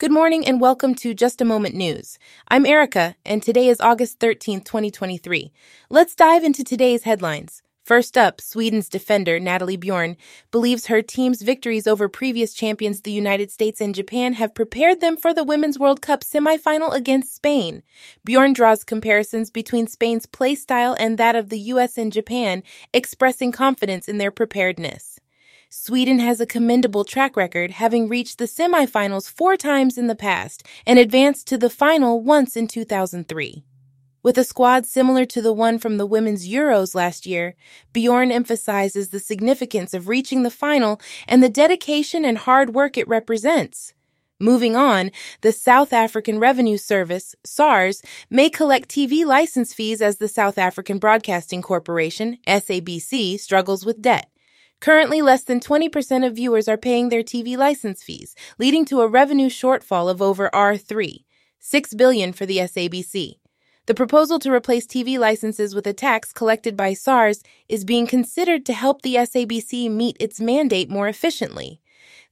Good morning and welcome to Just a Moment News. I'm Erica, and today is August 13th, 2023. Let's dive into today's headlines. First up, Sweden's defender, Natalie Bjorn, believes her team's victories over previous champions, the United States and Japan, have prepared them for the Women's World Cup semifinal against Spain. Bjorn draws comparisons between Spain's play style and that of the US and Japan, expressing confidence in their preparedness. Sweden has a commendable track record, having reached the semifinals four times in the past and advanced to the final once in 2003. With a squad similar to the one from the Women's Euros last year, Bjorn emphasizes the significance of reaching the final and the dedication and hard work it represents. Moving on, the South African Revenue Service, SARS, may collect TV license fees as the South African Broadcasting Corporation, SABC, struggles with debt. Currently, less than 20% of viewers are paying their TV license fees, leading to a revenue shortfall of over R3, 6 billion for the SABC. The proposal to replace TV licenses with a tax collected by SARS is being considered to help the SABC meet its mandate more efficiently.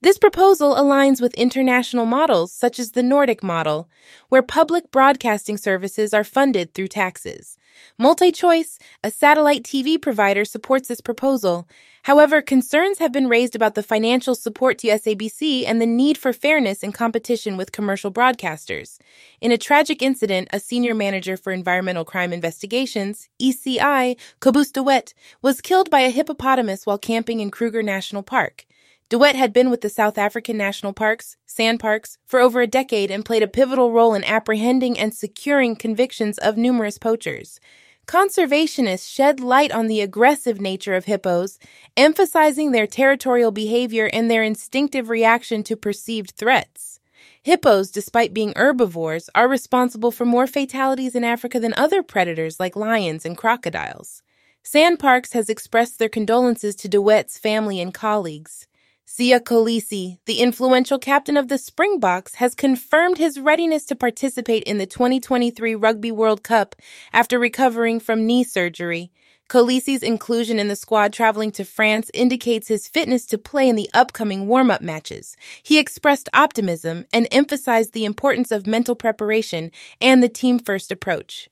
This proposal aligns with international models such as the Nordic model, where public broadcasting services are funded through taxes. MultiChoice, a satellite TV provider, supports this proposal. However, concerns have been raised about the financial support to SABC and the need for fairness in competition with commercial broadcasters. In a tragic incident, a senior manager for environmental crime investigations, ECI, Cobus de was killed by a hippopotamus while camping in Kruger National Park. De Wet had been with the South African national parks, SANParks, for over a decade and played a pivotal role in apprehending and securing convictions of numerous poachers. Conservationists shed light on the aggressive nature of hippos, emphasizing their territorial behavior and their instinctive reaction to perceived threats. Hippos, despite being herbivores, are responsible for more fatalities in Africa than other predators like lions and crocodiles. SANParks has expressed their condolences to de Wet's family and colleagues. Siya Kolisi, the influential captain of the Springboks, has confirmed his readiness to participate in the 2023 Rugby World Cup after recovering from knee surgery. Kolisi's inclusion in the squad traveling to France indicates his fitness to play in the upcoming warm-up matches. He expressed optimism and emphasized the importance of mental preparation and the team-first approach.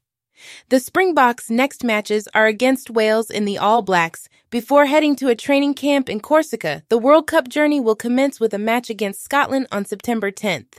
The Springboks' next matches are against Wales in the All Blacks. Before heading to a training camp in Corsica, the World Cup journey will commence with a match against Scotland on September 10th.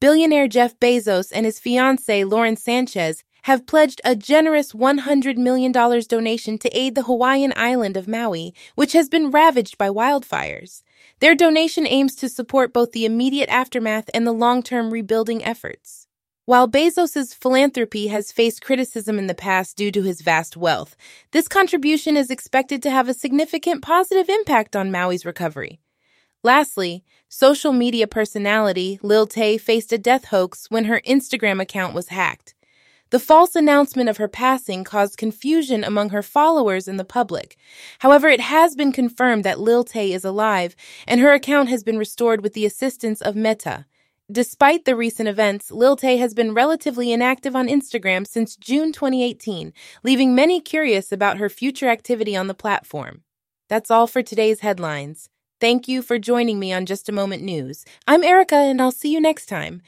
Billionaire Jeff Bezos and his fiancée Lauren Sanchez have pledged a generous $100 million donation to aid the Hawaiian island of Maui, which has been ravaged by wildfires. Their donation aims to support both the immediate aftermath and the long-term rebuilding efforts. While Bezos' philanthropy has faced criticism in the past due to his vast wealth, this contribution is expected to have a significant positive impact on Maui's recovery. Lastly, social media personality Lil Tay faced a death hoax when her Instagram account was hacked. The false announcement of her passing caused confusion among her followers and the public. However, it has been confirmed that Lil Tay is alive, and her account has been restored with the assistance of Meta. Despite the recent events, Lil Tay has been relatively inactive on Instagram since June 2018, leaving many curious about her future activity on the platform. That's all for today's headlines. Thank you for joining me on Just a Moment News. I'm Erica, and I'll see you next time.